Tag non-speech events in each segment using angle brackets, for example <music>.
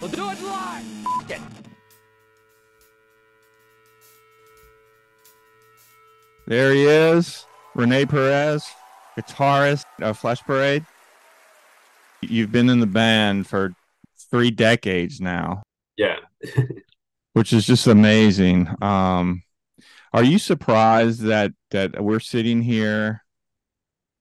We'll do it live. F- it. There he is, Rene Perez, guitarist of Flesh Parade. You've been in the band for three decades now, Yeah. <laughs> which is just amazing. Um, are you surprised that that we're sitting here,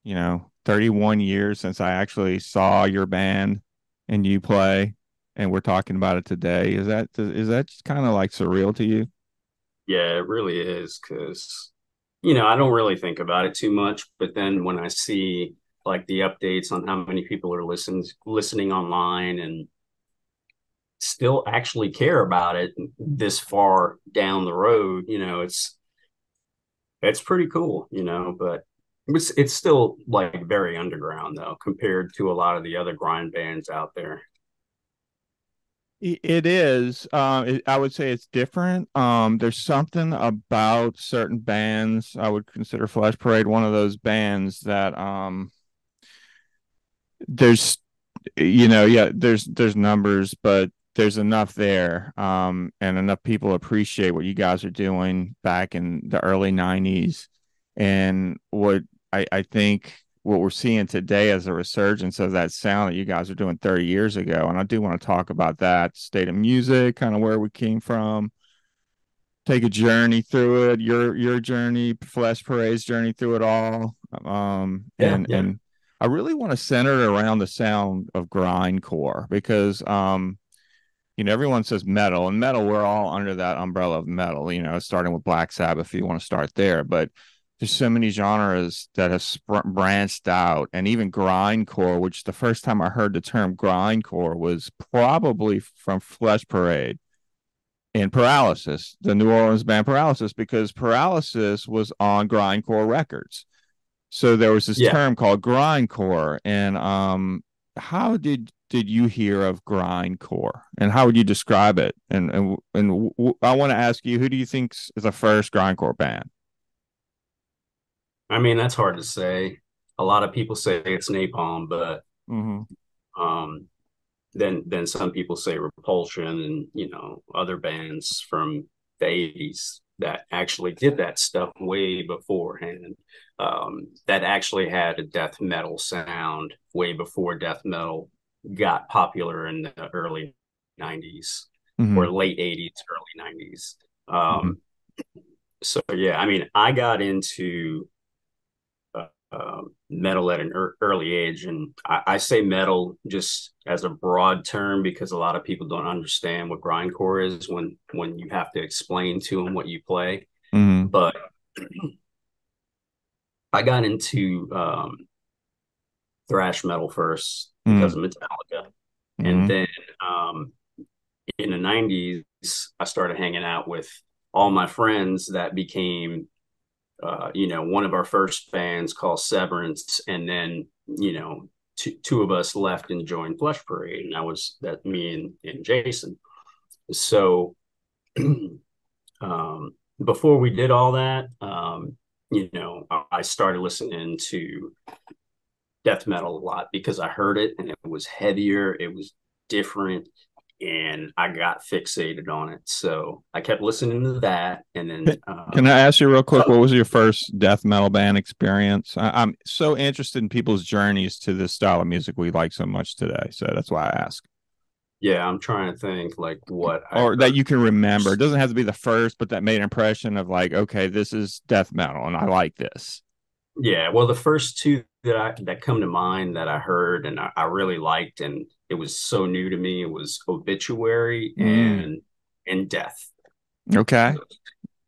you know, 31 years since I actually saw your band and you play, and we're talking about it today? Is that is that kind of like surreal to you? Yeah, it really is because, you know, I don't really think about it too much. But then when I see like the updates on how many people are listening listening online and still actually care about it this far down the road, you know, it's it's pretty cool, you know, but it's it's still like very underground though compared to a lot of the other grind bands out there. It is. Uh, it, I would say it's different. Um, there's something about certain bands. I would consider Flesh Parade one of those bands that um, there's, you know, yeah, there's there's numbers, but there's enough there, um, and enough people appreciate what you guys are doing back in the early '90s, and what I I think what we're seeing today as a resurgence of that sound that you guys are doing 30 years ago. And I do want to talk about that state of music, kind of where we came from, take a journey through it, your your journey, Flesh Parade's journey through it all. Um Yeah, and yeah. and I really want to center it around the sound of grindcore because um you know everyone says metal and metal we're all under that umbrella of metal you know starting with black sabbath if you want to start there but there's so many genres that have spr- branched out and even grindcore which the first time i heard the term grindcore was probably from flesh parade and paralysis the new orleans band paralysis because paralysis was on grindcore records. So there was this Yeah. term called grindcore and um how did did you hear of grindcore and how would you describe it? And and, and w- i want to ask you who do you think is the first grindcore band I mean, that's hard to say. A lot of people say it's Napalm, but mm-hmm. um then then some people say repulsion and you know other bands from the 80s that actually did that stuff way beforehand um that actually had a death metal sound way before death metal got popular in the early 90s Mm-hmm. or late 80s early 90s um so yeah i mean i got into um, metal at an ear early age and I, I say metal just as a broad term because a lot of people don't understand what grindcore is when when you have to explain to them what you play Mm-hmm. but i got into um thrash metal first because of metallica Mm-hmm. and then um, in the 90s i started hanging out with all my friends that became uh, you know one of our first bands called severance and then you know two, two of us left and joined flesh parade and that was that me and, and jason. So <clears throat> um, before we did all that um, you know i started listening to death metal a lot because I heard it and it was heavier, it was different, and I got fixated on it. So I kept listening to that, and then uh, Can I ask you real quick? What was your first death metal band experience? I, I'm so interested in people's journeys to this style of music we like so much today. So that's why I ask, yeah, I'm trying to think like what I or that you can remember. It doesn't have to be the first, but that made an impression of like, okay, this is death metal, and I like this. Yeah, well, the first two that I that come to mind that I heard and I, I really liked, and it was so new to me, it was Obituary Mm. and and Death. Okay.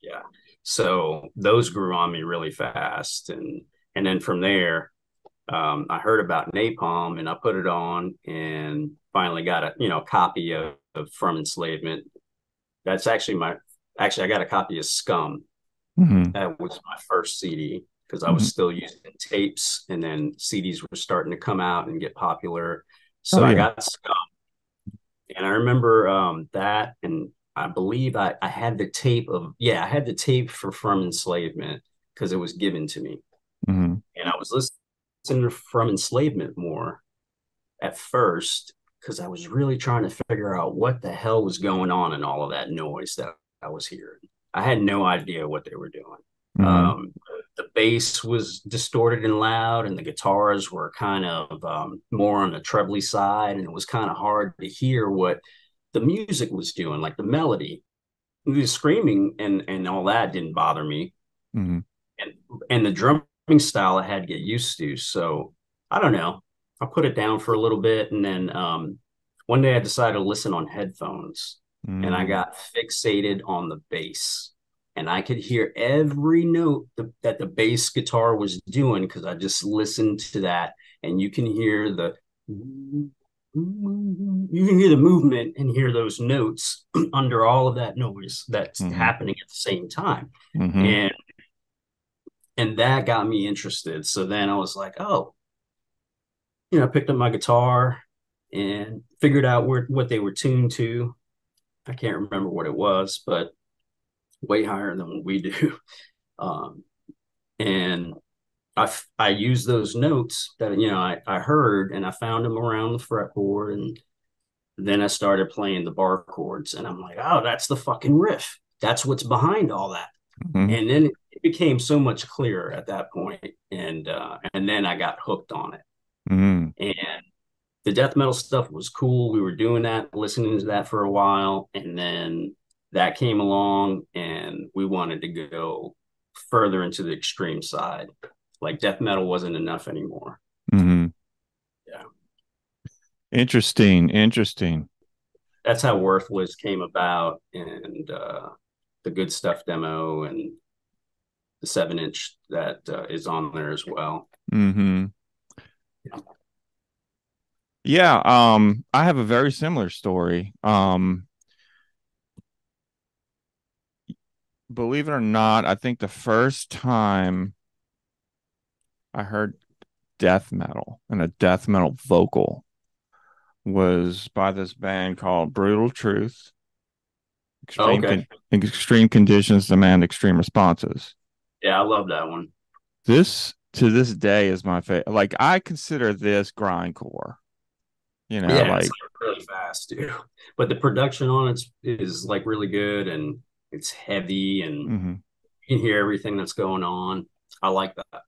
yeah so those grew on me really fast and and then from there um, i heard about napalm and i put it on and finally got a you know copy of, of from enslavement that's actually my actually i got a copy of scum Mhm. that was my first cd because i was Mhm. still using tapes and then cds were starting to come out and get popular so Oh, i got scum and I remember um, that, and I believe I, I had the tape of yeah, I had the tape for From Enslavement because it was given to me, Mhm. and I was listening to From Enslavement more at first, because I was really trying to figure out what the hell was going on in all of that noise that I was hearing. I had no idea what they were doing. Mm-hmm. Um, the bass was distorted and loud, and the guitars were kind of um, more on the trebly side, and it was kind of hard to hear what the music was doing, like the melody. The screaming and and all that didn't bother me, mm-hmm. and and the drumming style I had to get used to. So I don't know. I put it down for a little bit, and then um, one day I decided to listen on headphones, mm. and I mm. got fixated on the bass, and I could hear every note the, that the bass guitar was doing because I just listened to that, and you can hear the you can hear the movement and hear those notes <clears throat> under all of that noise that's mm-hmm. happening at the same time, mm-hmm. and and that got me interested. So then I was like, oh you know, I picked up my guitar and figured out where what they were tuned to. I can't remember what it was, but way higher than what we do. <laughs> Um, and I I used those notes that you know I, I heard and I found them around the fretboard and then I started playing the bar chords and I'm like, oh, that's the fucking riff. That's what's behind all that. Mm-hmm. And then it became so much clearer at that point, and uh, and then I got hooked on it. Mm-hmm. And the death metal stuff was cool. We were doing that, listening to that for a while. And then that came along and we wanted to go further into the extreme side. Like death metal wasn't enough anymore. Mm-hmm. Yeah. Interesting. Interesting. That's how Worthless came about and uh, the good stuff demo and the seven inch that uh, is on there as well. Mm-hmm. Yeah, um, I have a very similar story. Um, believe it or not, I think the first time I heard death metal and a death metal vocal was by this band called Brutal Truth. Extreme, oh, okay. con- extreme conditions demand extreme responses. Yeah, I love that one. This to this day is my favorite. Like I consider this grindcore. You know, yeah, like really fast, dude. But the production on it is like really good and it's heavy and mm-hmm. you can hear everything that's going on. I like that.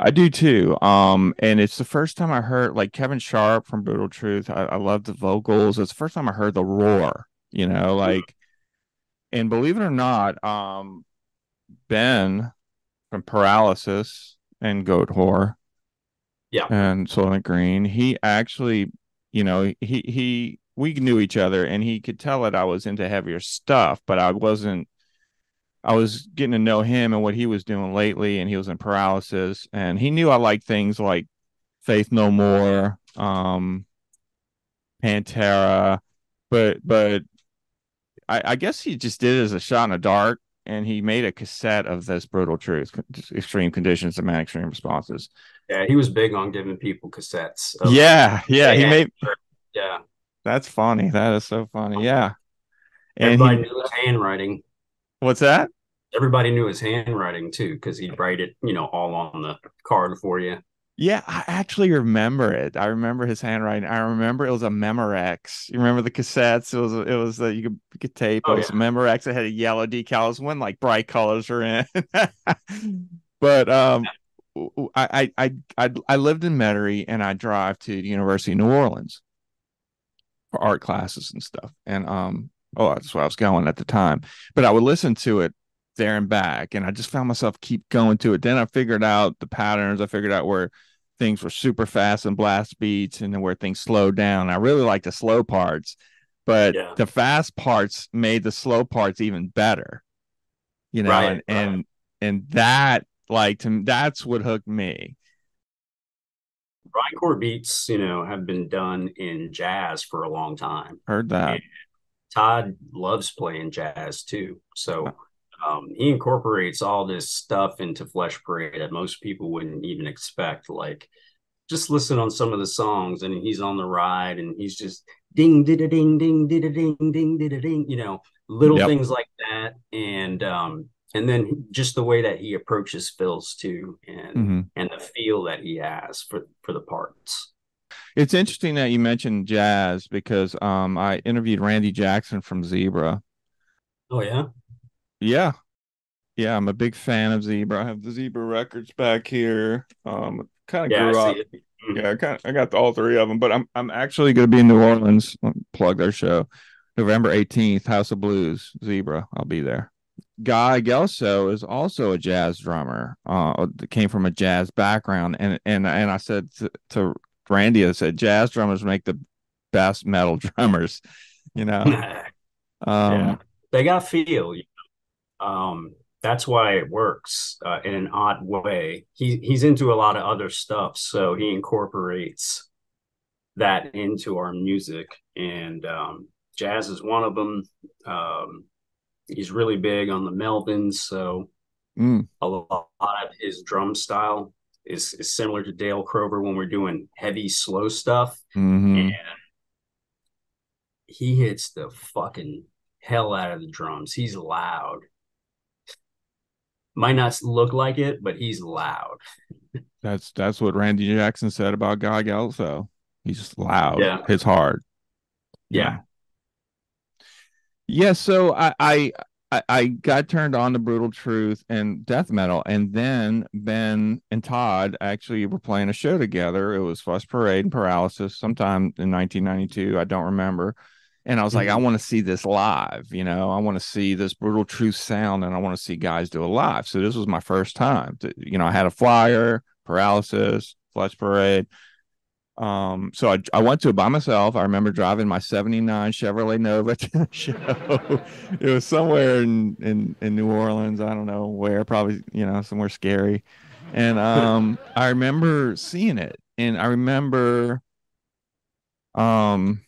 I do too. Um, and it's the first time I heard like Kevin Sharp from Brutal Truth. I, I love the vocals. It's the first time I heard the roar, you know, like and believe it or not, um Ben from Paralysis and Goat Goatwhore. Yeah. And Soylent Green. He actually, you know, he he we knew each other and he could tell that I was into heavier stuff, but I wasn't I was getting to know him and what he was doing lately, and he was in paralysis, and he knew I liked things like Faith No More, um, Pantera, but but I, I guess he just did it as a shot in the dark, and he made a cassette of this brutal truth, extreme conditions, demand extreme responses. Yeah, he was big on giving people cassettes. yeah, yeah, he made. Yeah, that's funny. That is so funny. Yeah, and everybody he, knew his handwriting. What's that? Everybody knew his handwriting too, because he'd write it, you know, all on the card for you. Yeah, I actually remember it. I remember his handwriting. I remember it was a Memorex. You remember the cassettes? It was it was that you could, you could tape. Oh, it was yeah. a Memorex. It had a yellow decal. It when like bright colors were in. <laughs> but um, I, I I I lived in Metairie and I drive to the University of New Orleans art classes and stuff. And um, oh, that's where I was going at the time. But I would listen to it there and back, and I just found myself keep going to it. Then I figured out the patterns. I figured out where things were super fast and blast beats, and then where things slowed down. I really like the slow parts, but yeah. the fast parts made the slow parts even better. You know, right, and, right. and and that like to that's what hooked me. Grindcore beats, you know, have been done in jazz for a long time. Heard that. And Todd loves playing jazz too. So um, he incorporates all this stuff into Flesh Parade that most people wouldn't even expect. Like, just listen on some of the songs, and he's on the ride, and he's just ding, did a ding, ding, did a ding, ding, did a ding. You know, little yep. things like that, and um, and then just the way that he approaches fills too, and mm-hmm. and the feel that he has for for the parts. It's interesting that you mentioned jazz because um I interviewed Randy Jackson from Zebra. Oh yeah. Yeah. Yeah, I'm a big fan of Zebra. I have the Zebra records back here. Um kind of Yeah, grew up. it. Yeah, I kind of I got all three of them, but I'm I'm actually going to be in New Orleans. Plug their show, November 18th, House of Blues, Zebra. I'll be there. Guy Gelso is also a jazz drummer. Uh, came from a jazz background, and and and I said to, to Randy, I said jazz drummers make the best metal <laughs> drummers. You know, <laughs> um, yeah. They got feel. you know. Um, that's why it works uh, in an odd way. He he's into a lot of other stuff, so he incorporates that into our music, and um, jazz is one of them. Um, he's really big on the Melvins, so mm, a lot of his drum style is, is similar to Dale Crover when we're doing heavy, slow stuff. mhm. And he hits the fucking hell out of the drums. He's loud. Might not look like it, but he's loud. <laughs> that's that's what Randy Jackson said about Guy Gelso. He's loud. Yeah. Hits hard. Yeah. Yeah, so I, I I I got turned on to brutal truth and death metal, and then Ben and Todd actually were playing a show together. It was Flesh Parade and Paralysis sometime in 1992. I don't remember. And I was like, I Mhm. want to see this live. You know, I want to see this brutal truth sound, and I want to see guys do it live. So this was my first time. To, you know, I had a flyer, Paralysis, Flesh Parade. Um, so I, I went to it by myself. I remember driving my 79 Chevrolet Nova <laughs> to the show. it was somewhere in, in, in New Orleans. I don't know where, probably, you know, somewhere scary. And um, I remember seeing it. And I remember um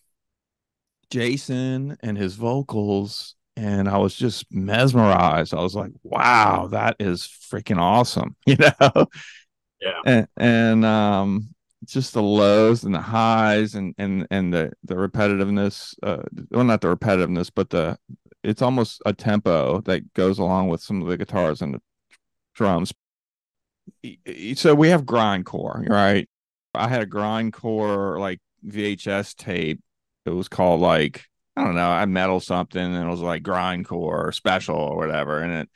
Jason and his vocals, and I was just mesmerized. I was like, wow, that is freaking awesome, <laughs> you know? Yeah. And, and um just the lows and the highs and and and the the repetitiveness uh well not the repetitiveness but the it's almost a tempo that goes along with some of the guitars and the drums. So we have grindcore right? I had a grindcore like vhs tape. It was called like i don't know i metal something and it was like grindcore special or whatever and it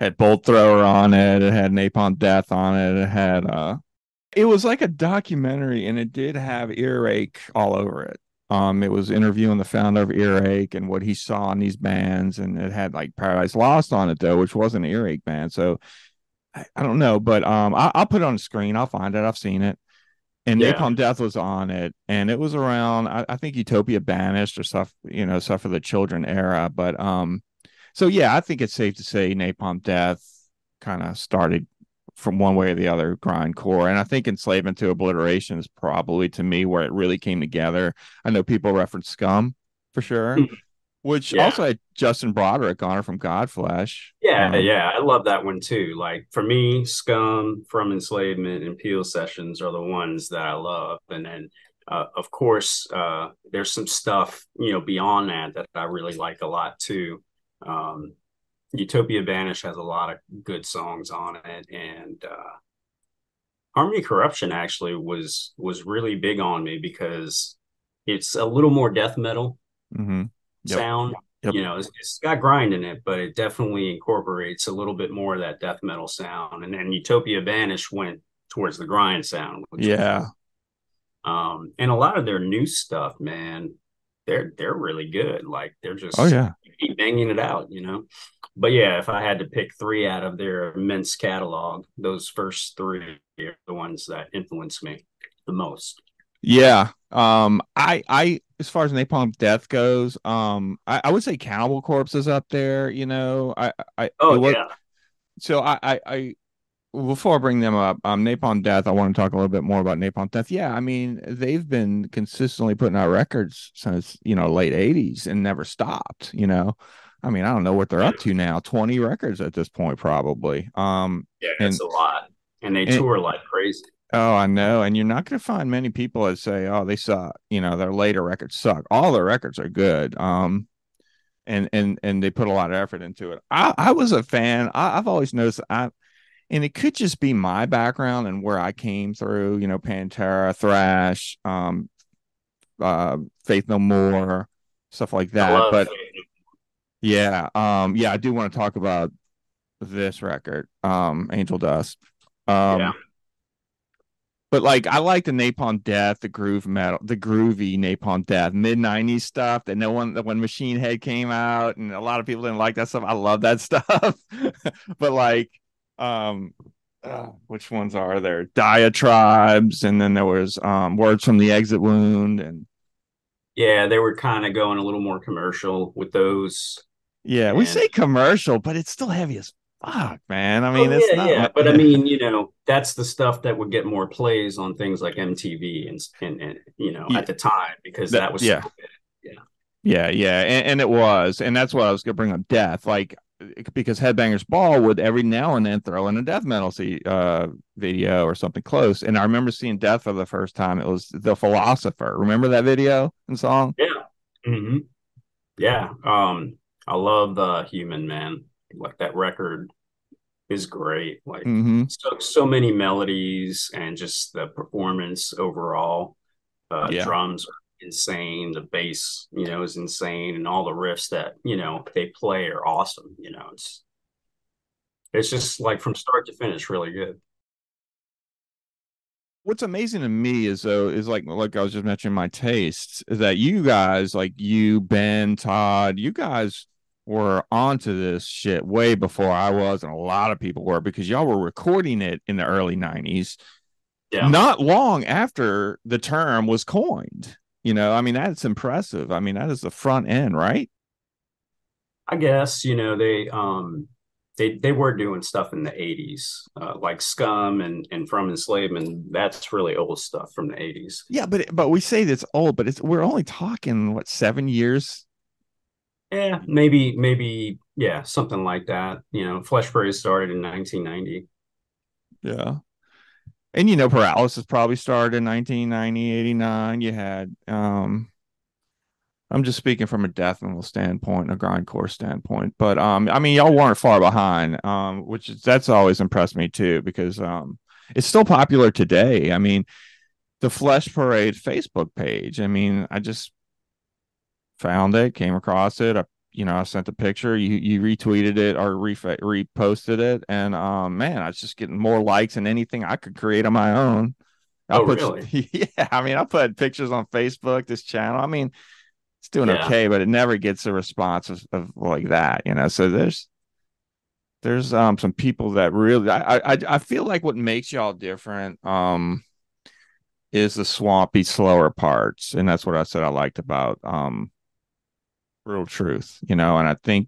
had bolt thrower on it it had napalm death on it it had uh it was like a documentary and it did have earache all over it. Um it was interviewing the founder of earache and what he saw in these bands and it had like paradise lost on it though which wasn't an earache band. So i, I don't know but um I, i'll put it on the screen. I'll find it. I've seen it. And Yeah. napalm death was on it. And it was around I, I think utopia banished or stuff you know stuff for the children era. But um so yeah i think it's safe to say napalm death kind of started from one way or the other grindcore and i think enslavement to obliteration is probably to me where it really came together i know people reference scum for sure Mhm. which Yeah. also had justin broadrick on it from godflesh Yeah, Um, yeah, I love that one too. Like for me, Scum, From Enslavement, and Peel Sessions are the ones that I love. And then, uh, of course, uh, there's some stuff you know beyond that that I really like a lot too. Um, Utopia Banish has a lot of good songs on it, and uh, Harmony Corruption actually was was really big on me because it's a little more death metal mhm. Yep. sound. Yep. You know, it's, it's got grind in it, but it definitely incorporates a little bit more of that death metal sound. And then Utopia Banish went towards the grind sound. which was yeah um, and a lot of their new stuff, man, they're they're really good. Like they're just oh yeah keep banging it out, you know. But yeah, if I had to pick three out of their immense catalog, those first three are the ones that influenced me the most. Yeah. Um I I as far as Napalm Death goes, um I, I would say Cannibal Corpse is up there, you know. I I Oh was- yeah, so I I, I before I bring them up, um Napalm Death, I want to talk a little bit more about Napalm Death. Yeah, I mean, they've been consistently putting out records since, you know, late 80s and never stopped, you know. I mean, I don't know what they're up to now. 20 records at this point probably. Um yeah, that's And- a lot. And they and- tour like crazy. Oh, I know. And you're not going to find many people that say, "Oh, they suck." You know, their later records suck. All their records are good. Um, and and and they put a lot of effort into it. I I was a fan. I, I've always noticed. I and it could just be my background and where I came through, you know, Pantera, Thrash, um, uh, Faith No More, stuff like that. But yeah, um, yeah, I do want to talk about this record, um, Angel Dust. Um, yeah. But like, I like the Napalm Death, the groove metal, the groovy Napalm Death, mid '90s stuff. That no one, when Machine Head came out, and a lot of people didn't like that stuff. I love that <laughs> stuff. but like, um, uh, which ones are there? Diatribes, and then there was um, Words from the Exit Wound, and yeah, they were kind of going a little more commercial with those. Yeah, and... we say commercial, but it's still heavy as fuck, man. I mean, oh, yeah, not... yeah, but I mean, you know, that's the stuff that would get more plays on things like MTV and and, and you know yeah. at the time because that, that was yeah. So yeah. Yeah, yeah, and, and, it was, and that's what I was gonna bring up. Death, like because Headbangers Ball would every now and then throw in a death metal uh, video or something close. And I remember seeing Death for the first time. It was The Philosopher. Remember that video and song? Yeah. Mm-hmm. Yeah. Um, I love the Human Man. Like that record is great. Like mm-hmm. so, so many melodies and just the performance overall. Uh, yeah. Drums are insane. The bass, you know, is insane, and all the riffs that you know they play are awesome. You know, it's it's just like from start to finish, really good. What's amazing to me is though is like like I was just mentioning my tastes is that you guys like you Ben Todd you guys were onto this shit way before I was and a lot of people were because y'all were recording it in the early 90s yeah. not long after the term was coined you know, I mean, that's impressive. I mean, that is the front end, right? I guess, you know, they um they they were doing stuff in the 80s, uh, like Scum and and From Enslavement. That's really old stuff from the 80s. Yeah, but but we say that's old, but it's we're only talking what seven years. Yeah, maybe maybe yeah, something like that. You know, Flesh Parade started in 1990. Yeah and you know paralysis probably started in 1990 89 you had um i'm just speaking from a death metal standpoint a grindcore standpoint but um i mean y'all weren't far behind um which is that's always impressed me too because um it's still popular today i mean the flesh parade facebook page i mean i just found it came across it i you know, I sent a picture, you you retweeted it or re- reposted it, and um, man, I was just getting more likes than anything I could create on my own. I oh, put, really? <laughs> Yeah, I mean, I put pictures on Facebook, this channel. I mean, it's doing yeah. okay, but it never gets a response of, of, like that, you know. So there's there's um some people that really I I I feel like what makes y'all different um is the swampy slower parts, and that's what I said I liked about um real truth, you know. And I think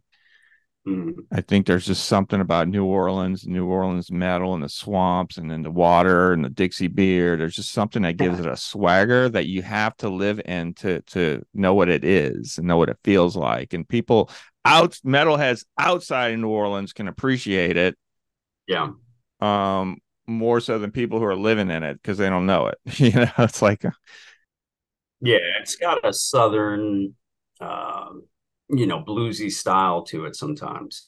mm. I think there's just something about New Orleans, New Orleans metal, and the swamps, and then the water and the Dixie beer. There's just something that gives it a swagger that you have to live in to to know what it is and know what it feels like. And people out metalheads outside of New Orleans can appreciate it. Yeah. Um, more so than people who are living in it because they don't know it. <laughs> you know, it's like. A, yeah, it's got a southern um, you know, bluesy style to it sometimes.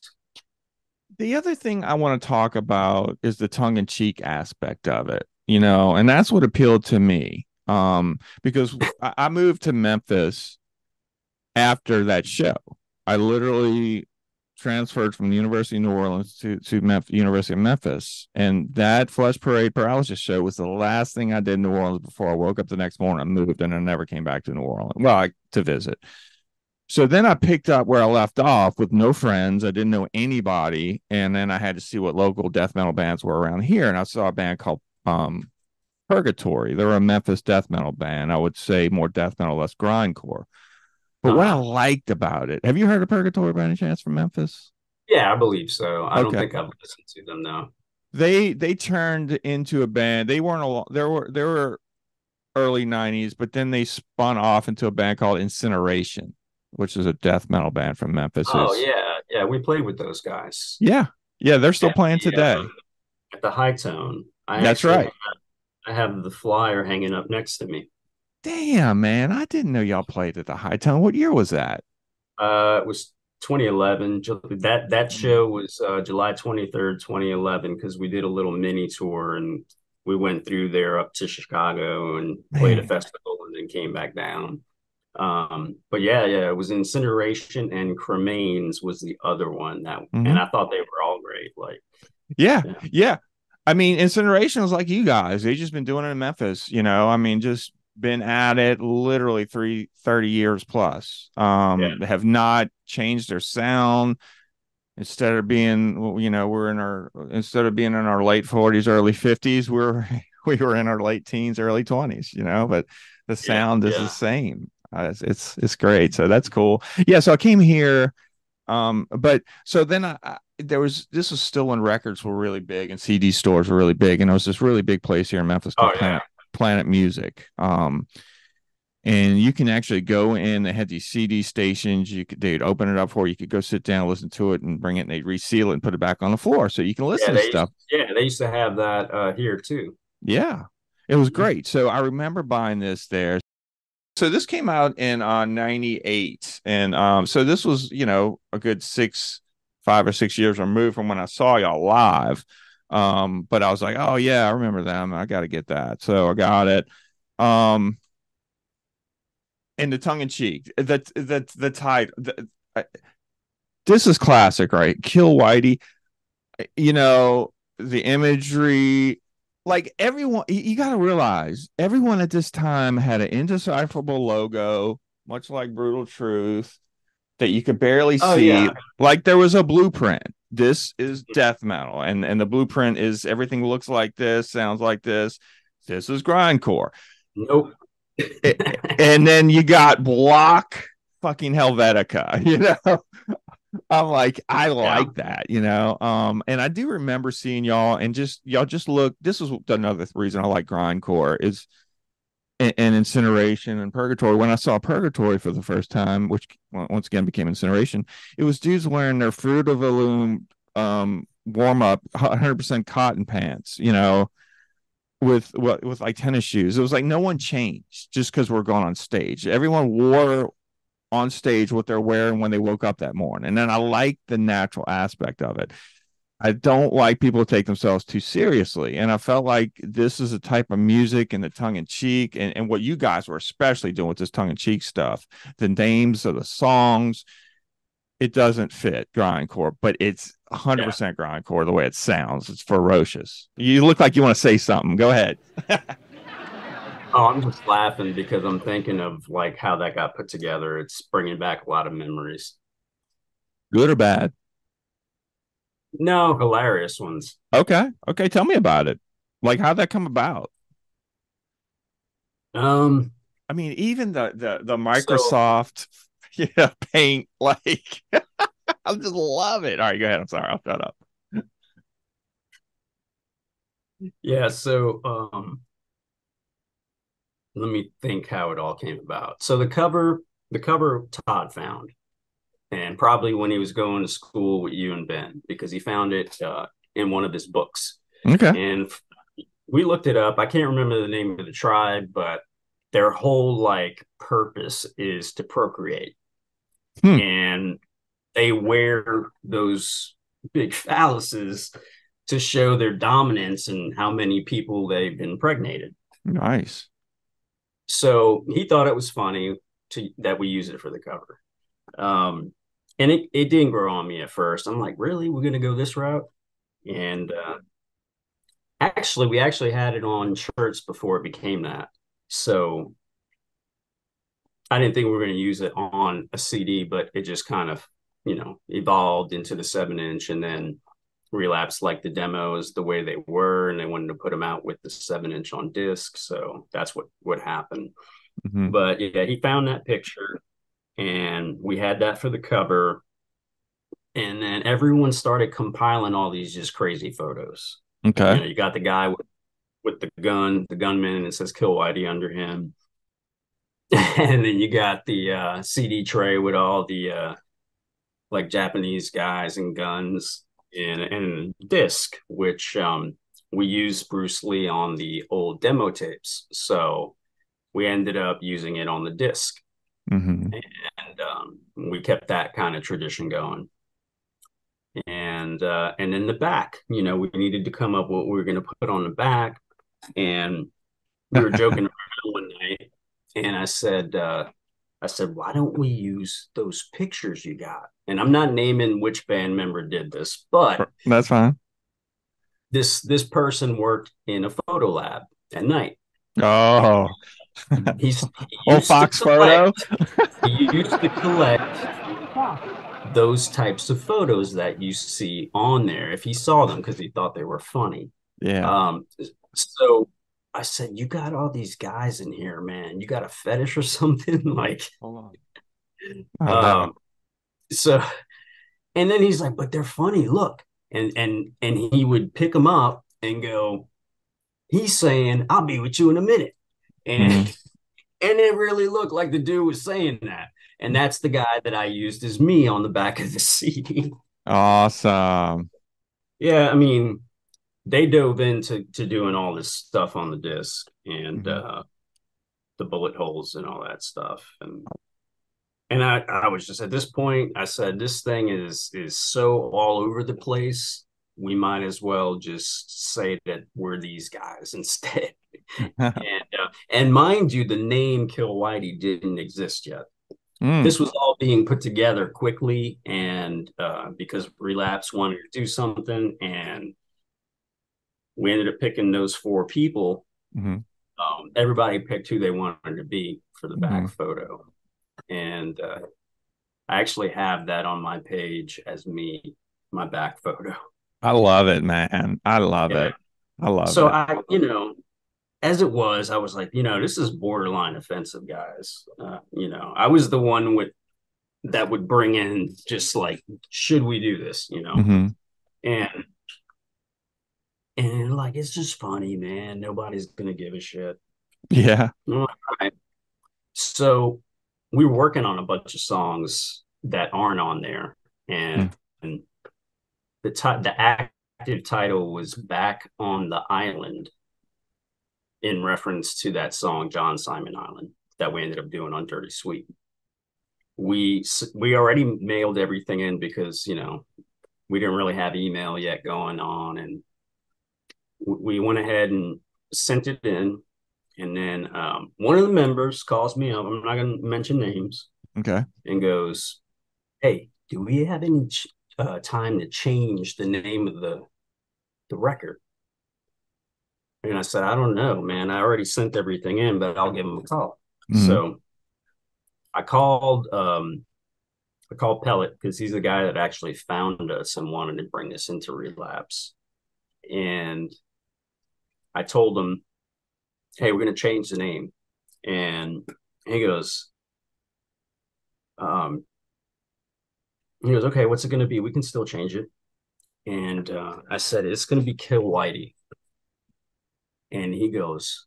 The other thing I want to talk about is the tongue in cheek aspect of it, you know, and that's what appealed to me. Um, because I moved to Memphis after that show. I literally transferred from the University of New Orleans to to Memphis, University of Memphis, and that Flesh Parade Paralysis show was the last thing I did in New Orleans before I woke up the next morning. I moved and I never came back to New Orleans. Well, I, to visit. So then I picked up where I left off with no friends. I didn't know anybody. And then I had to see what local death metal bands were around here. And I saw a band called um, Purgatory. They were a Memphis death metal band. I would say more death metal, less grindcore. But uh-huh. what I uh-huh. liked about it, have you heard of Purgatory by any chance from Memphis? Yeah, I believe so. I okay. don't think I've listened to them now. They they turned into a band. They weren't a lot. There were there were early '90s, but then they spun off into a band called Incineration which is a death metal band from Memphis. Oh yeah, yeah, we played with those guys. Yeah, yeah, they're still playing the, today. Uh, at the High Tone. I That's right. Have, I have the flyer hanging up next to me. Damn, man, I didn't know y'all played at the High Tone. What year was that? Uh, it was 2011. That that show was uh, July 23rd, 2011, because we did a little mini tour and we went through there up to Chicago and played a festival and then came back down. Um, but yeah, yeah, it was Incineration and Cremains was the other one that, Mhm. and I thought they were all great. Like, Yeah, Yeah. yeah. I mean, incineration is like you guys. They've just been doing it in Memphis, you know. I mean, just been at it literally three, 30 years plus. Um, Yeah. they have not changed their sound. Instead of being, you know, we're in our instead of being in our late 40s, early 50s, we're <laughs> we were in our late teens, early 20s, you know, but the sound is yeah. the same. Uh, it's, it's it's great. So that's cool. Yeah. So I came here um but so then I, I there was this was still when records were really big and cd stores were really big and there was this really big place here in memphis called Oh, yeah. planet planet music um and you can actually go in they had these cd stations you could they'd open it up for you you could go sit down listen to it and bring it and they'd reseal it and put it back on the floor so you can listen yeah, to stuff yeah, they used to have that uh, here too. yeah, it was Mhm. great. So I remember buying this there. So this came out in uh 98 and um so this was, you know, a good 6 5 or 6 years removed from when I saw y'all live. Um but I was like, "Oh yeah, I remember them. I got to get that." So I got it. Um and the tongue in cheek. The the the title this is classic, right? Kill Whitey. You know, the imagery like everyone you, got to realize everyone at this time had an indecipherable logo much like brutal truth that you could barely Oh, see. yeah. like there was a blueprint. This is death metal and and the blueprint is everything looks like this sounds like this this is grindcore. Nope. and then you got block fucking helvetica <laughs> you know i'm like i like that you know um and i do remember seeing y'all and just y'all just look this is another reason i like grindcore is and, and incineration and purgatory when i saw purgatory for the first time which once again became incineration it was dudes wearing their fruit of the loom um warm up 100% cotton pants you know with what with like tennis shoes. It was like no one changed just because we're going on stage. Everyone wore on stage what they're wearing when they woke up that morning. And then I like the natural aspect of it. I don't like people to take themselves too seriously. And I felt like this is a type of music and the tongue in cheek and, and what you guys were especially doing with this tongue in cheek stuff, the names of the songs, it doesn't fit grindcore, but it's 100% grindcore the way it sounds. It's ferocious. You look like you want to say something. Go ahead. <laughs> Oh, I'm just laughing because I'm thinking of like how that got put together. It's bringing back a lot of memories. Good or bad? No, hilarious ones. Okay. Okay. Tell me about it. Like, how'd that come about? Um, I mean, even the the the Microsoft <laughs> yeah paint, <laughs> like <laughs> I just love it. All right, go ahead. I'm sorry, I'll shut up. yeah, so um let me think how it all came about. So the cover, the cover Todd found, and probably when he was going to school with you and Ben, because he found it uh, in one of his books. Okay. And we looked it up. I can't remember the name of the tribe, but their whole like purpose is to procreate. Hmm. And they wear those big phalluses to show their dominance and how many people they've impregnated. Nice. So he thought it was funny to that we use it for the cover. Um, and it, it didn't grow on me at first. I'm like, really? We're gonna go this route? And uh, actually, we actually had it on shirts before it became that. So I didn't think we were to use it on a CD, but it just kind of, you know, evolved into the seven inch and then relapsed like the demos the way they were. And they wanted to put them out with the seven inch on disc. So that's what, what happened. Mhm. But yeah, he found that picture and we had that for the cover. And then everyone started compiling all these just crazy photos. You, know, Okay. you got the guy with, with the gun, the gunman, and it says Kill Whitey under him. <laughs> and then you got the uh, CD tray with all the uh, like Japanese guys and guns and, and disc, which um, we used Bruce Lee on the old demo tapes. So we ended up using it on the disc. hmm And um, um, we kept that kind of tradition going. And uh, and in the back, you know, we needed to come up what we were going to put on the back, and we were joking <laughs> around one night, and I said, uh, I said, why don't we use those pictures you got? And I'm not naming which band member did this, but that's fine. This this person worked in a photo lab at night. Oh, he's he oh Fox photo. <laughs> he used to collect those types of photos that you see on there if he saw them because he thought they were funny. Yeah. Um. So I said, "You got all these guys in here, man. You got a fetish or <laughs> something?" like, hold on. Um. So, and then he's like, "But they're funny. Look." And and and he would pick them up and go. He's saying, "I'll be with you in a minute," and mm-hmm. <laughs> and it really looked like the dude was saying that. And that's the guy that I used as me on the back of the <laughs> CD. Awesome. Yeah, I mean, they dove into to doing all this stuff on the disc and mm-hmm. uh the bullet holes and all that stuff. And and I, I was just at this point, I said, this thing is is so all over the place. We might as well just say that we're these guys <laughs> instead. <laughs> and uh, and mind you, the name Kill Whitey didn't exist yet. Mm. This was all being put together quickly, and uh, because Relapse wanted to do something, and we ended up picking those four people. Mm-hmm. Um, everybody picked who they wanted to be for the back mm-hmm. photo, and uh, I actually have that on my page as me, my back photo. I love it, man. I love yeah. it. I love so it. So I, you know, as it was, I was like, you know, this is borderline offensive, guys. Uh, you know, I was the one with that would bring in just like, should we do this? You know, mm-hmm. and and like it's just funny, man. Nobody's gonna give a shit. Yeah. Right. So we were working on a bunch of songs that aren't on there, and mm. and the t- the active title was "Back on the Island." in reference to that song John Simon Island that we ended up doing on Dirty Sweet. We we already mailed everything in because you know we didn't really have email yet going on, and we went ahead and sent it in. And then um, one of the members calls me up. I'm not going to mention names. Okay. And goes, "Hey, do we have any ch- uh, time to change the name of the the record?" And I said, I don't know, man. I already sent everything in, but I'll give him a call. Mm-hmm. So I called um I called Pellet because he's the guy that actually found us and wanted to bring us into relapse. And I told him, Hey, we're gonna change the name. And he goes, um he goes, Okay, what's it gonna be? We can still change it. And uh, I said, It's gonna be Kill Whitey and he goes,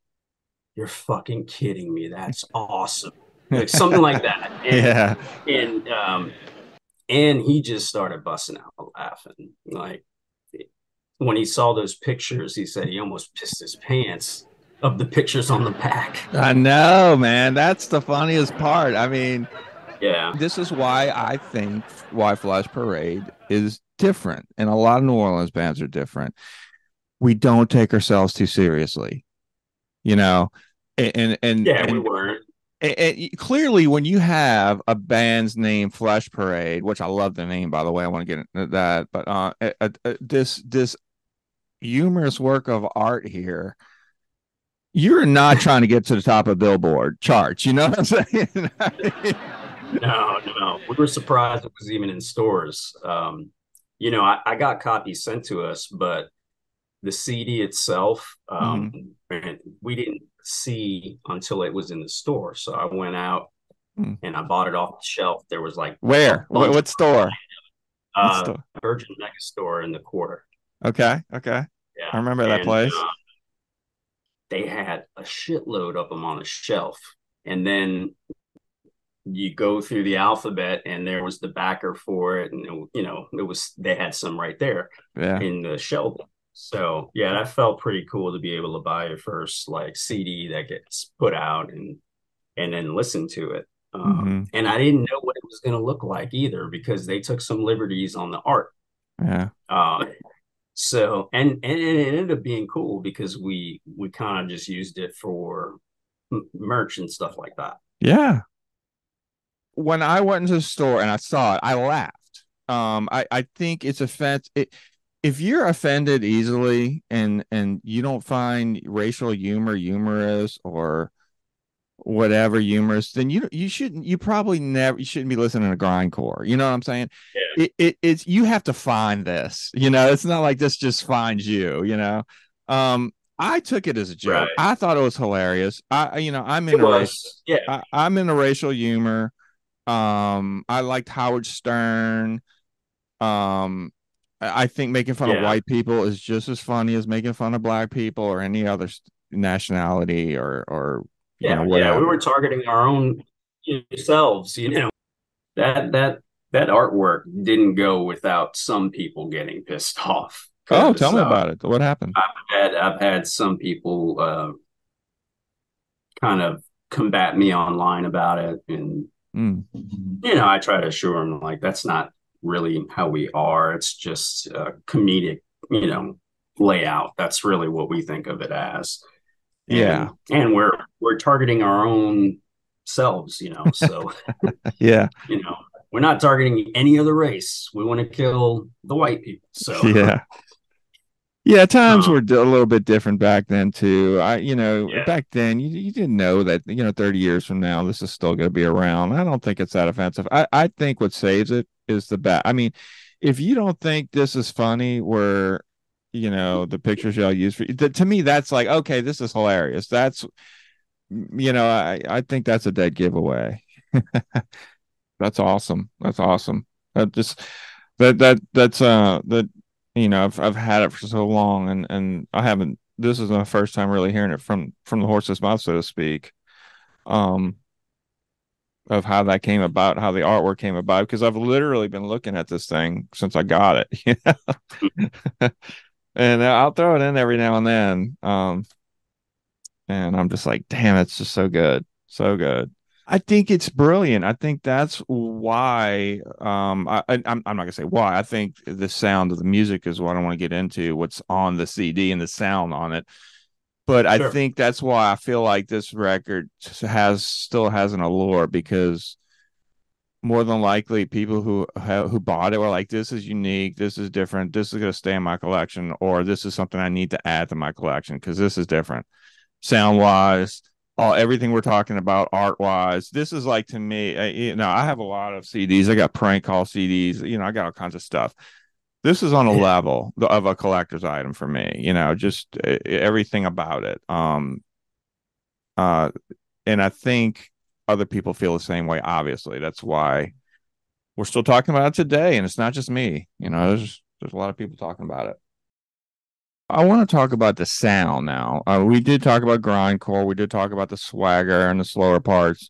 "You're fucking kidding me! That's awesome!" Like something like that. <laughs> And, yeah. And um, and he just started busting out laughing. Like when he saw those pictures, he said he almost pissed his pants of the pictures on the back. <laughs> I know, man. That's the funniest part. I mean, yeah. This is why I think why Flesh Parade is different, and a lot of New Orleans bands are different we don't take ourselves too seriously you know and and yeah and, we weren't and, and clearly when you have a band's name flesh parade which i love the name by the way i want to get into that but uh, uh, uh, this this humorous work of art here you're not trying to get to the top of billboard charts you know what i'm saying <laughs> no no we were surprised it was even in stores um you know I, I got copies sent to us but the CD itself, um, mm. we didn't see until it was in the store. So I went out mm. and I bought it off the shelf. There was like where? What, what store? Uh, what store? Virgin Mega Store in the quarter. Okay. Okay. Yeah. I remember that place. Uh, they had a shitload of them on a shelf, and then you go through the alphabet, and there was the backer for it, and it, you know it was they had some right there yeah. in the shelf so yeah, that felt pretty cool to be able to buy your first like CD that gets put out and and then listen to it. Um, mm-hmm. And I didn't know what it was going to look like either because they took some liberties on the art. Yeah. Uh, so and and it ended up being cool because we we kind of just used it for merch and stuff like that. Yeah. When I went into the store and I saw it, I laughed. Um, I I think it's offense. It, if you're offended easily and and you don't find racial humor humorous or whatever humorous, then you you shouldn't you probably never you shouldn't be listening to grindcore. You know what I'm saying? Yeah. It, it it's you have to find this. You know, it's not like this just finds you. You know, um, I took it as a joke. Right. I thought it was hilarious. I you know I'm in yeah, I, I'm into racial humor. Um, I liked Howard Stern. Um, I think making fun of white people is just as funny as making fun of black people or any other nationality or or yeah, know yeah. We were targeting our own selves, you know. That that that artwork didn't go without some people getting pissed <laughs> off. Oh, tell me uh, about it. What happened? I've had I've had some people uh, kind of combat me online about it, and Mm, you know, I try to assure them like that's not really how we are. It's just a comedic, you know, layout. That's really what we think of it as. And, Yeah. and we're we're targeting our own selves, you know. So <laughs> yeah, you know, we're not targeting any other race. We want to kill the white people. So <laughs> yeah, yeah. Times Um, were a little bit different back then too. I, you know, Yeah. back then you you didn't know that you know 30 years from now this is still going to be around. I don't think it's that offensive. I I think what saves it is the bat. I mean, if you don't think this is funny, where you know the pictures y'all use for th- to me that's like okay, this is hilarious. That's you know I I think that's a dead giveaway. <laughs> that's awesome. That's awesome. That just that that that's uh that you know I've I've had it for so long and and I haven't. This is my first time really hearing it from from the horse's mouth, so to speak. Um, of how that came about, how the artwork came about, because I've literally been looking at this thing since I got it. <laughs> <laughs> And I'll throw it in every now and then. Um, and I'm just like, damn, it's just so good, so good. I think it's brilliant. I think that's why. Um, I, I I'm I'm not gonna say why. I think the sound of the music is what I want to get into. What's on the CD and the sound on it. But I think that's why I feel like this record has still has an allure because more than likely people who who bought it were like, "This is unique. This is different. This is gonna stay in my collection," or "This is something I need to add to my collection because this is different, sound wise." all everything we're talking about art wise this is like to me uh, you know i have a lot of cds i got prank call cds you know i got all kinds of stuff. This is on a Yeah. level of a collector's item for me you know just uh, everything about it. Um uh and i think other people feel the same way obviously. That's why we're still talking about it today and it's not just me you know there's there's a lot of people talking about it I want to talk about the sound now. Uh, we did talk about grindcore. We did talk about the swagger and the slower parts.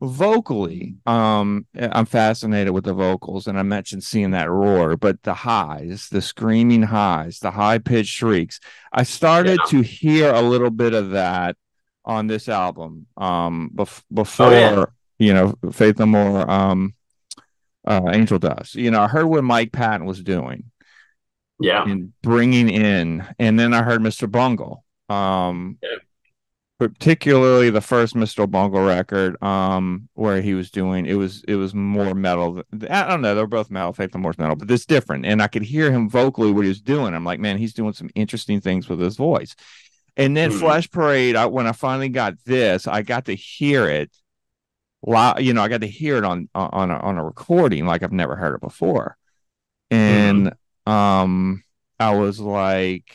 Vocally, um, I'm fascinated with the vocals, and I mentioned seeing that roar, but the highs, the screaming highs, the high pitched shrieks. I started to hear a little bit of that on this album. Um, bef- before Oh, yeah. you know, Faith No More, um, uh, Angel Dust. You know, I heard what Mike Patton was doing yeah, and bringing in and then i heard mr bungle um Yeah. particularly the first mr bungle record um where he was doing it was it was more metal i don't know they're both metal faith no more metal but it's different. And i could hear him vocally what he was doing. I'm like man he's doing some interesting things with his voice. And then Mhm. flesh parade I, when i finally got this i got to hear it Wow, you know, I got to hear it on on a, on a recording like I've never heard it before, and um, I was like,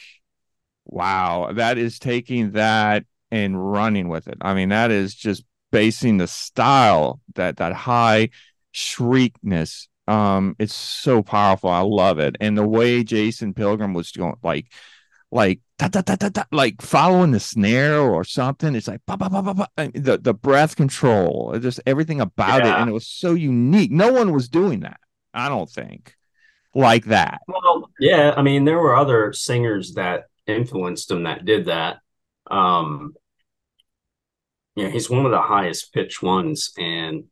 wow, that is taking that and running with it. I mean, that is just basing the style that that high shriekness. Um, it's so powerful. I love it, and the way Jason Pilgrim was going, like, like ta, ta, ta, ta, ta, like following the snare or something. It's like ba, ba, ba, ba, ba. I mean, the the breath control, just everything about it, and it was so unique. No one was doing that. I don't think like that. Well, yeah, I mean, there were other singers that influenced him that did that. Um, yeah, he's one of the highest pitch ones, and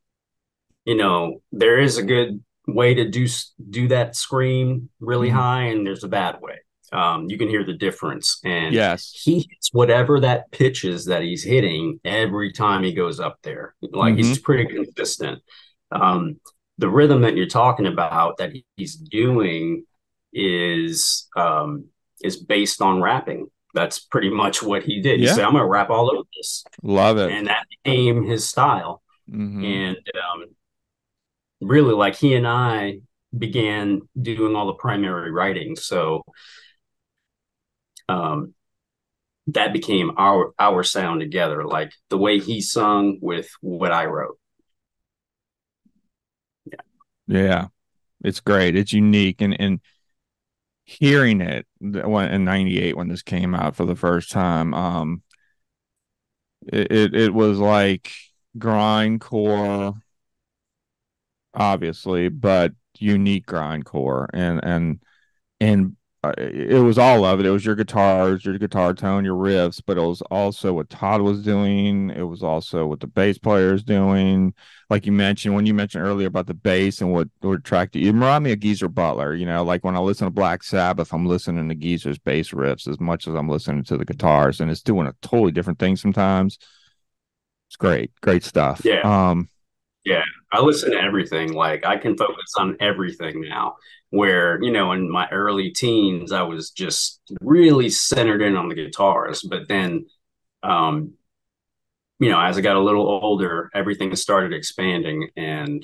you know, there is a good way to do do that scream really mm-hmm. high, and there's a bad way. Um, you can hear the difference, and yes, he hits whatever that pitch is that he's hitting every time he goes up there. Like mm-hmm. he's pretty consistent. Um, the rhythm that you're talking about that he's doing is um, is based on rapping. That's pretty much what he did. He said, "I'm going to rap all over this." Love it, and that became his style. Mm-hmm. And um, really like he and I began doing all the primary writing. So um, that became our our sound together, like the way he sung with what I wrote. Yeah. It's great. It's unique and and hearing it in 98 when this came out for the first time um it, it, it was like grindcore obviously, but unique grindcore and and and it was all of it. It was your guitars, your guitar tone, your riffs, but it was also what Todd was doing. It was also what the bass players doing. Like you mentioned, when you mentioned earlier about the bass and what what attracted you, it reminded me of Geezer Butler. You know, like when I listen to Black Sabbath, I'm listening to Geezer's bass riffs as much as I'm listening to the guitars, and it's doing a totally different thing sometimes. It's great, great stuff. Yeah. Um, yeah, I listen to everything. Like I can focus on everything now. Where, you know, in my early teens, I was just really centered in on the guitars. But then, um, you know, as I got a little older, everything started expanding and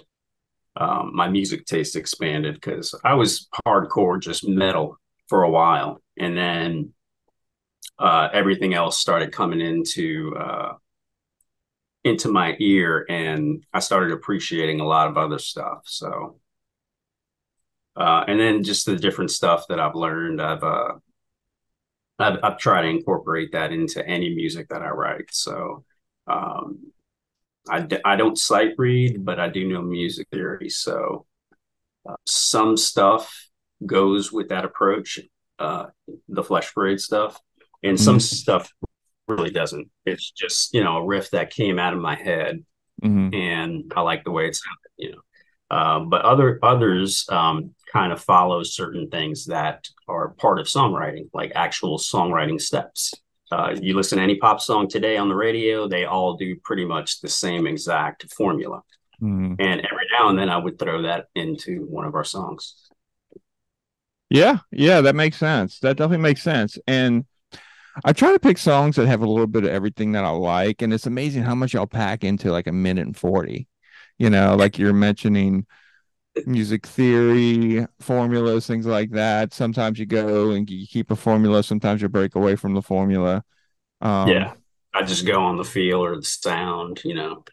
um, my music taste expanded because I was hardcore, just metal for a while. And then uh, everything else started coming into uh, into my ear and I started appreciating a lot of other stuff. So, uh, and then just the different stuff that I've learned, I've, uh, I've, I've tried to incorporate that into any music that I write. So, um, I, d- I don't sight read, but I do know music theory. So, uh, some stuff goes with that approach, uh, the Flesh Parade stuff, and mm-hmm. some stuff really doesn't. It's just you know a riff that came out of my head, mm-hmm. and I like the way it sounded. You know, uh, but other others um, kind of follow certain things that are part of songwriting, like actual songwriting steps. Uh, you listen to any pop song today on the radio, they all do pretty much the same exact formula. Mm-hmm. And every now and then I would throw that into one of our songs. Yeah, yeah, that makes sense. That definitely makes sense. And I try to pick songs that have a little bit of everything that I like, and it's amazing how much I'll pack into like a minute and forty. You know, like you're mentioning music theory, formulas, things like that. Sometimes you go and you keep a formula. Sometimes you break away from the formula. Um, yeah, I just go on the feel or the sound. You know,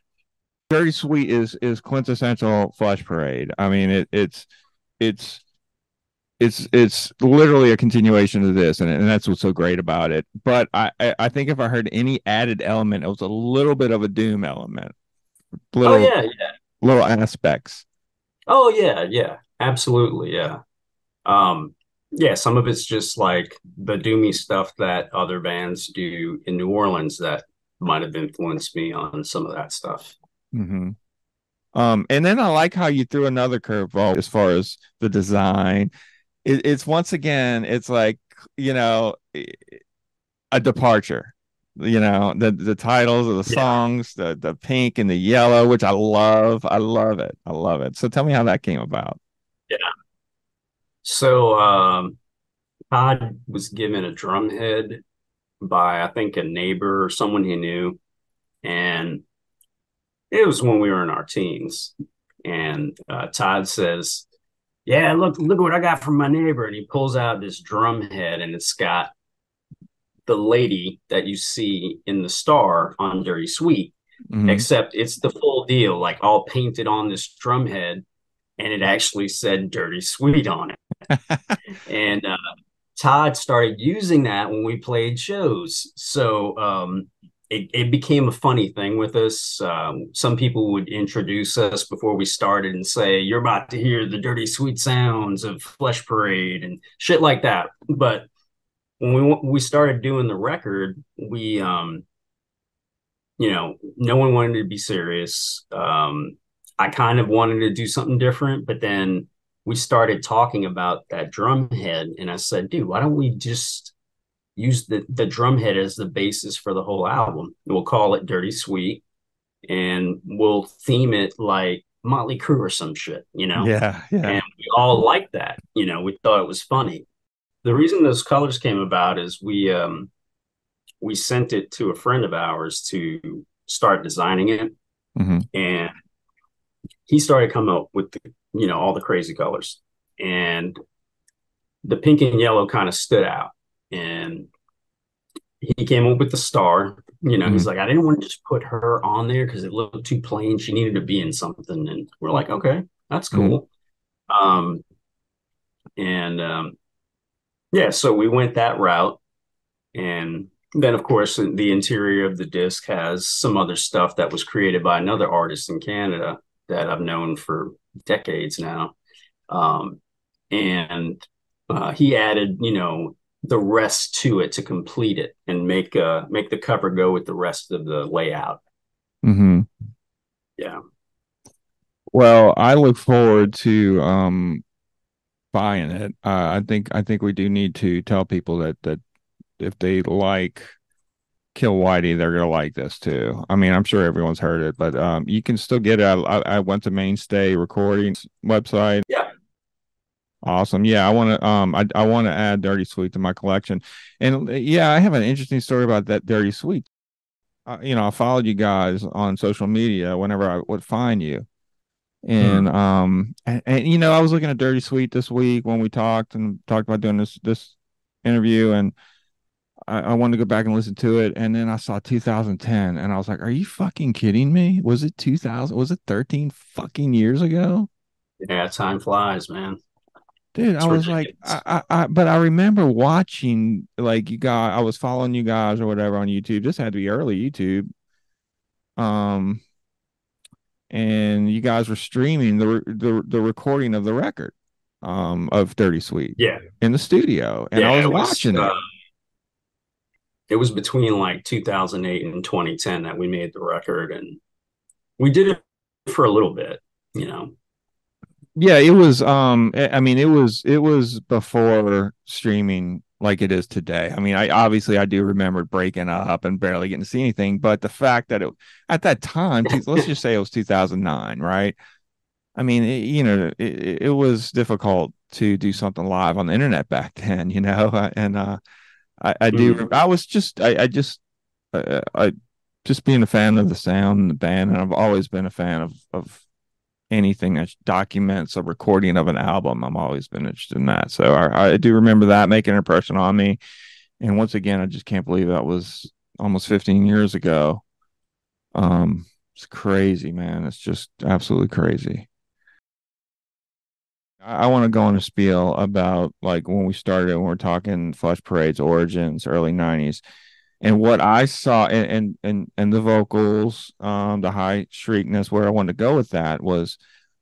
Dirty Sweet is is quintessential Flesh Parade. I mean, it it's it's it's it's literally a continuation of this and, and that's what's so great about it. But I, I think if i heard any added element it was a little bit of a doom element. Little, oh yeah yeah. little aspects. Oh yeah yeah. Absolutely yeah. Um yeah some of it's just like the doomy stuff that other bands do in new orleans that might have influenced me on some of that stuff. Mm-hmm. um and then i like how you threw another curveball as far as the design it, it's once again, it's like you know, a departure. You know, the the titles of the yeah. songs, the the pink and the yellow, which I love. I love it. I love it. So tell me how that came about. Yeah. So um Todd was given a drum head by I think a neighbor or someone he knew. And it was when we were in our teens. And uh, Todd says, yeah, look, look what I got from my neighbor. And he pulls out this drum head and it's got the lady that you see in the star on Dirty Sweet, mm-hmm. except it's the full deal, like all painted on this drum head. And it actually said Dirty Sweet on it. <laughs> and uh, Todd started using that when we played shows. So um, it, it became a funny thing with us. Um, some people would introduce us before we started and say, You're about to hear the dirty, sweet sounds of Flesh Parade and shit like that. But when we we started doing the record, we, um, you know, no one wanted to be serious. Um, I kind of wanted to do something different, but then we started talking about that drum head, and I said, dude, why don't we just use the the drum head as the basis for the whole album? We'll call it Dirty Sweet, and we'll theme it like Motley Crue or some shit, you know? Yeah, yeah. And we all liked that, you know. We thought it was funny. The reason those colors came about is we um we sent it to a friend of ours to start designing it, hmm and he started coming up with the, you know all the crazy colors and the pink and yellow kind of stood out and he came up with the star. You know he's like i didn't want to just put her on there because it looked too plain. She needed to be in something. And we're like okay that's cool. Um and um yeah so we went that route. And then of course the interior of the disc has some other stuff that was created by another artist in canada that I've known for decades now. Um, and uh, he added, you know, the rest to it to complete it and make uh make the cover go with the rest of the layout. Mm-hmm. Yeah. Well, I look forward to um buying it. Uh, I think I think we do need to tell people that that if they like Kill Whitey, they're gonna like this too. I mean, I'm sure everyone's heard it, but um, you can still get it. I, I went to Mainstay Recordings website. Yeah. Awesome. Yeah, I want to um I I want to add Dirty Sweet to my collection. And uh, yeah, I have an interesting story about that Dirty Sweet. Uh, you know, I followed you guys on social media whenever I would find you. And um and, and you know, I was looking at Dirty Sweet this week when we talked and talked about doing this this interview and I, I wanted to go back and listen to it and then I saw 2010 and I was like, Are you fucking kidding me? Was it 2000? Was it 13 fucking years ago? Yeah, time flies, man. Dude, It's I was like. I, I, I, but I remember watching, like, you guys, I was following you guys or whatever on YouTube. This had to be early YouTube. Um, and you guys were streaming the the the recording of the record, um, of Dirty Sweet Yeah. in the studio, and yeah, I was it watching uh, it. It was between like 2008 and 2010 that we made the record, and we did it for a little bit, you know. Yeah, it was. Um, I I mean, it was it was before streaming like it is today. I mean, I obviously I do remember breaking up and barely getting to see anything, but the fact that it at that time, let's just say it was 2009, right? I mean, it, you know, it, it was difficult to do something live on the internet back <laughs> then, you know, and uh, I, I do. I was just, I, I just, uh, I just being a fan of the sound and the band, and I've always been a fan of of anything that documents a recording of an album. I'm always been interested in that. So I, I do remember that making an impression on me. And once again, I just can't believe that was almost 15 years ago. Um, it's crazy, man. It's just absolutely crazy. I, I want to go on a spiel about like when we started when we're talking Flesh Parade's origins, early 90s and what I saw and and and, and the vocals, um, the high shriekness, where I wanted to go with that was,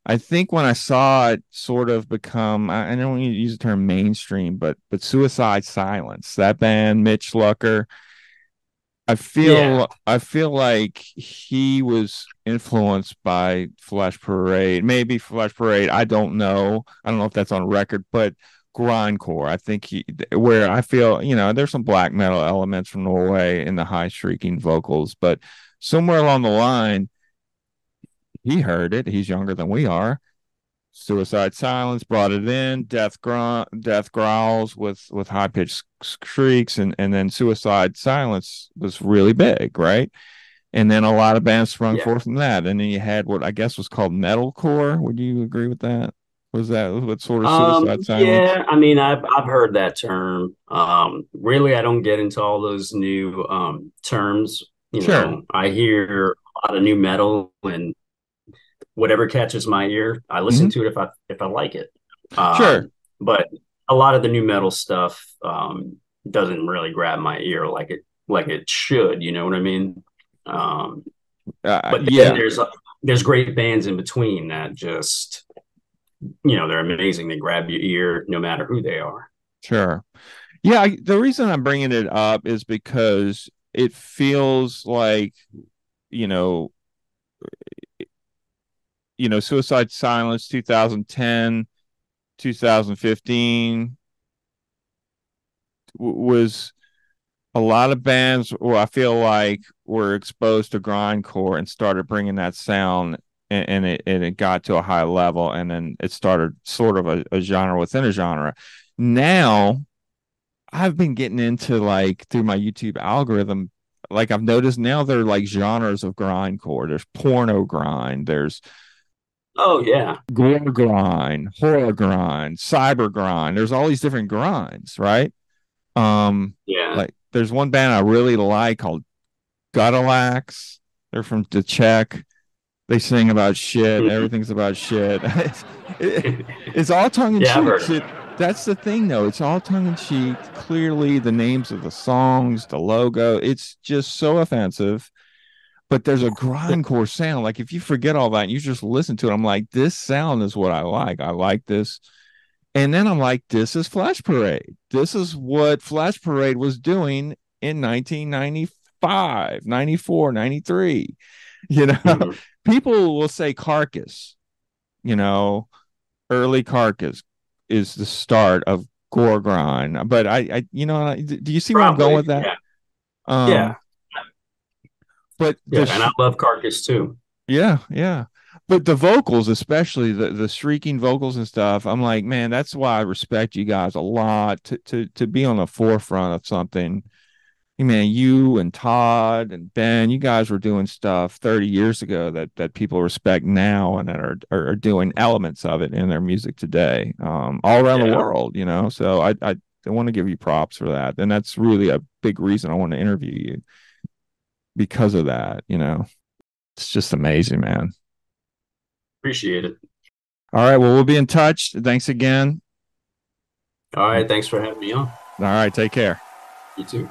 I think when I saw it sort of become, I, I don't want to use the term mainstream, but but Suicide Silence, that band, Mitch Lucker, I feel Yeah. I feel like he was influenced by Flesh Parade, maybe Flesh Parade. I don't know. I don't know if that's on record, but grindcore. I think he where I feel, you know, there's some black metal elements from Norway in the high shrieking vocals, but somewhere along the line, he heard it. He's younger than we are. Suicide Silence brought it in. Death growl, death growls with with high pitched shrieks, and and then Suicide Silence was really big, right? And then a lot of bands sprung Yeah. forth from that. And then you had what I guess was called metalcore. Would you agree with that? Was that what sort of Um, Suicide Silence? yeah, I mean, I've I've heard that term. Um, really, I don't get into all those new um terms. You Sure. know, I hear a lot of new metal and whatever catches my ear, I listen to it if I if I like it. Um, Mm-hmm. Sure. but a lot of the new metal stuff um doesn't really grab my ear like it like it should. You know what I mean? Um, Uh, but yeah, there's there's great bands in between that just you know they're amazing they grab your ear no matter who they are Sure. Yeah, I, the reason I'm bringing it up is because it feels like, you know, you know, Suicide Silence 2010, 2015 w- was a lot of bands where I feel like were exposed to grindcore and started bringing that sound and, and it and it got to a high level and then it started sort of a, a genre within a genre. Now I've been getting into like through my YouTube algorithm, like I've noticed now there are like genres of grindcore. There's porno grind, there's Oh yeah. gore grind, horror grind, cyber grind. There's all these different grinds, right? Um, Yeah. like there's one band I really like called Gutalax. They're from the Czech. They sing about shit. Mhm. Everything's about shit. <laughs> it's, it- it's all tongue in Yeah, cheek. That's the thing, though. It's all tongue in cheek. Clearly, the names of the songs, the logo. It's just so offensive. But there's a grindcore sound. Like if you forget all that and you just listen to it, I'm like, this sound is what I like. I like this. And then I'm like, this is Flesh Parade. This is what Flesh Parade was doing in 1995, 94, 93. <laughs> You know, Mhm. people will say Carcass, you know, early Carcass is the start of gore grind. But I, I you know, do you see where I'm going with that? Yeah. Um, yeah. But Yeah. the And I love Carcass too. Yeah, yeah. But the vocals, especially the the shrieking vocals and stuff, I'm like, man, that's why I respect you guys a lot to to to be on the forefront of something. Man, you and Todd and Ben, you guys were doing stuff 30 years ago that that people respect now and that are are, are doing elements of it in their music today, um, all around the world, you know. So I I, I want to give you props for that, and that's really a big reason I want to interview you because of that, you know. It's just amazing, man. Appreciate it. All right. Well, we'll be in touch. Thanks again. All right. Thanks for having me on. All right. Take care. You too.